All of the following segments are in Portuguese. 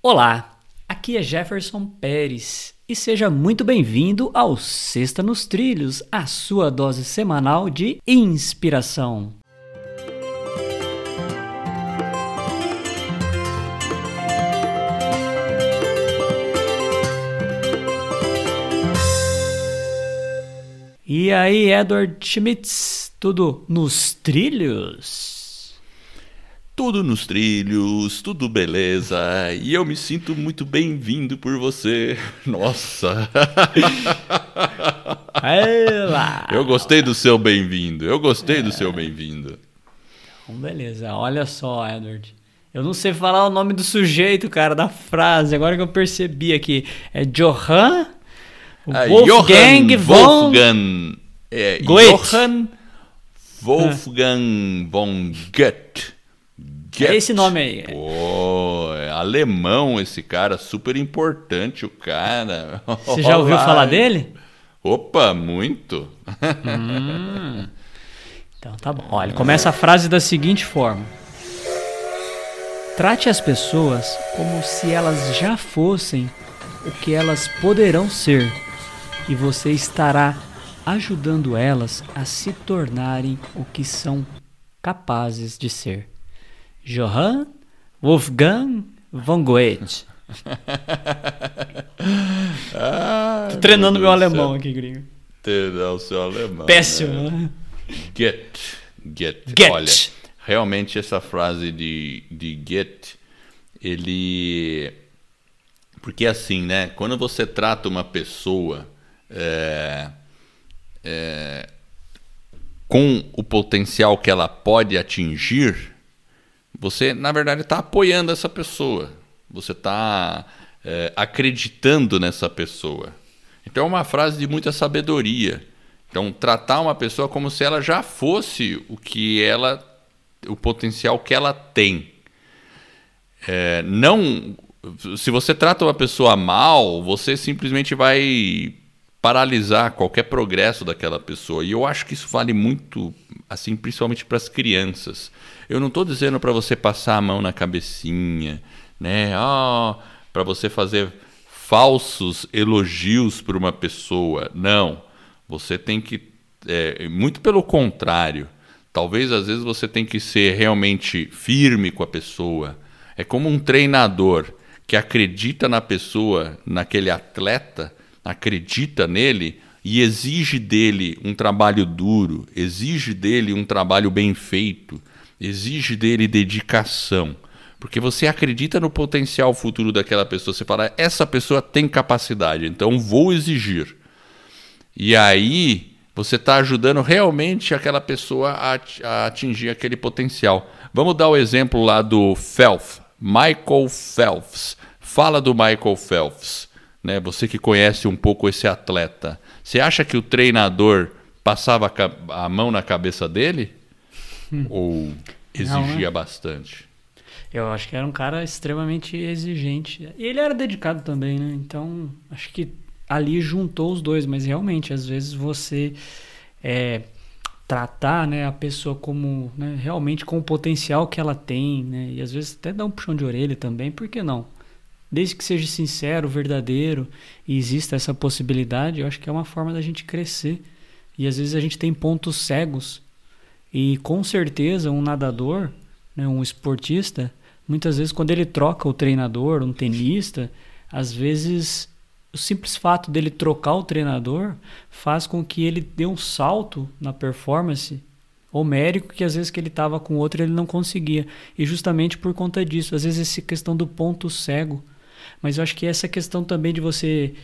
Olá, aqui é Jefferson Pérez e seja muito bem-vindo ao Sexta nos Trilhos, a sua dose semanal de inspiração. E aí, Edward Schmitz, tudo nos trilhos? Tudo nos trilhos, tudo beleza, e eu me sinto muito bem-vindo por você. Nossa! eu gostei do seu bem-vindo, eu gostei é. do seu bem-vindo. Então, beleza, olha só, Edward. Eu não sei falar o nome do sujeito, cara, da frase, agora que eu percebi aqui. É Johan Uh, Wolfgang von Wolfgang, é, Johann Wolfgang von Goethe. É esse nome aí. Pô, é alemão esse cara, super importante o cara. Você já ouviu falar dele? Opa, muito. Hum. Então tá bom. Olha, começa a frase da seguinte forma: Trate as pessoas como se elas já fossem o que elas poderão ser e você estará ajudando elas a se tornarem o que são capazes de ser. Johann Wolfgang von Goethe. ah, Tô treinando meu, meu alemão aqui, gringo. Treinar o seu alemão. Péssimo, né? Get. Get. Get. Olha, realmente essa frase de, de get, ele. Porque assim, né? Quando você trata uma pessoa é, é, com o potencial que ela pode atingir, você, na verdade, está apoiando essa pessoa. Você está é, acreditando nessa pessoa. Então, é uma frase de muita sabedoria. Então, tratar uma pessoa como se ela já fosse o que ela, o potencial que ela tem. É, não, se você trata uma pessoa mal, você simplesmente vai paralisar qualquer progresso daquela pessoa. E eu acho que isso vale muito, assim, principalmente para as crianças. Eu não estou dizendo para você passar a mão na cabecinha, né? Oh, para você fazer falsos elogios para uma pessoa. Não. Você tem que, é, muito pelo contrário. Talvez às vezes você tem que ser realmente firme com a pessoa. É como um treinador que acredita na pessoa, naquele atleta acredita nele e exige dele um trabalho duro, exige dele um trabalho bem feito, exige dele dedicação. Porque você acredita no potencial futuro daquela pessoa, você fala, essa pessoa tem capacidade, então vou exigir. E aí você está ajudando realmente aquela pessoa a, atingir aquele potencial. Vamos dar o exemplo lá do Phelps, Michael Phelps. Fala do Michael Phelps né? Você que conhece um pouco esse atleta, você acha que o treinador passava a mão na cabeça dele hum. ou exigia Não, né? bastante? Eu acho que era um cara extremamente exigente. E ele era dedicado também, né? Então, acho que ali juntou os dois, mas realmente, às vezes você é, tratar né, a pessoa como né, realmente com o potencial que ela tem, né? E às vezes até dar um puxão de orelha também, por que não? Desde que seja sincero, verdadeiro e exista essa possibilidade, eu acho que é uma forma da gente crescer. E às vezes a gente tem pontos cegos. E com certeza um nadador, né, um esportista, muitas vezes quando ele troca o treinador, um tenista, às vezes o simples fato dele trocar o treinador faz com que ele dê um salto na performance homérico que às vezes que ele estava com outro ele não conseguia. E justamente por conta disso, às vezes essa questão do ponto cego mas eu acho que essa questão também de você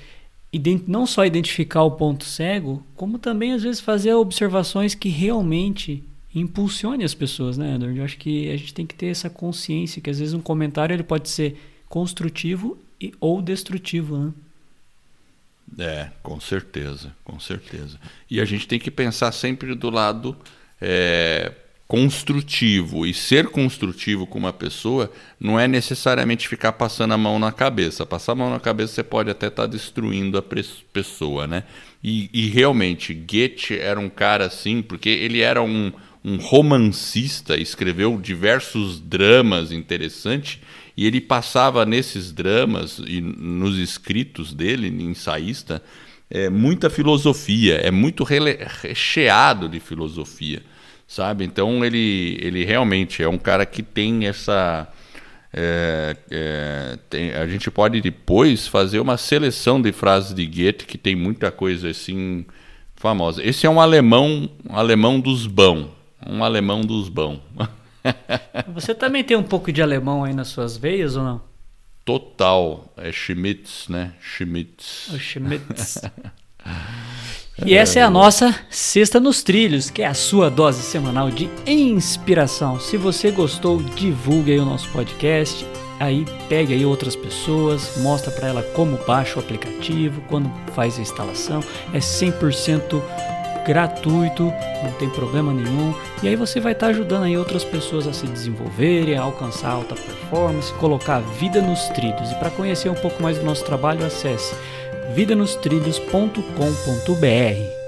não só identificar o ponto cego, como também às vezes fazer observações que realmente impulsionem as pessoas, né, Edward? Eu acho que a gente tem que ter essa consciência que às vezes um comentário ele pode ser construtivo e, ou destrutivo, né? É, com certeza, com certeza. E a gente tem que pensar sempre do lado é, construtivo e ser construtivo com uma pessoa não é necessariamente ficar passando a mão na cabeça. Passar a mão na cabeça você pode até estar tá destruindo a pessoa, né? E, e, realmente, Goethe era um cara assim, porque ele era um, um romancista, escreveu diversos dramas interessantes e ele passava nesses dramas e nos escritos dele, ensaísta, é, muita filosofia, é muito recheado de filosofia, sabe? Então ele, ele realmente é um cara que tem essa. É, é, tem, a gente pode depois fazer uma seleção de frases de Goethe que tem muita coisa assim famosa. Esse é um alemão, um alemão dos bão, um alemão dos bão. Você também tem um pouco de alemão aí nas suas veias ou não? Total, é Schmitz, né? Schmitz. O Schmitz. E essa é a nossa Sexta nos Trilhos, que é a sua dose semanal de inspiração. Se você gostou, divulgue aí o nosso podcast. Aí pegue aí outras pessoas, mostra para ela como baixa o aplicativo, quando faz a instalação. É 100% gratuito, não tem problema nenhum. E aí você vai estar tá ajudando aí outras pessoas a se desenvolverem, a alcançar alta performance, colocar a vida nos trilhos. E para conhecer um pouco mais do nosso trabalho, acesse vidanostrilhos.com.br.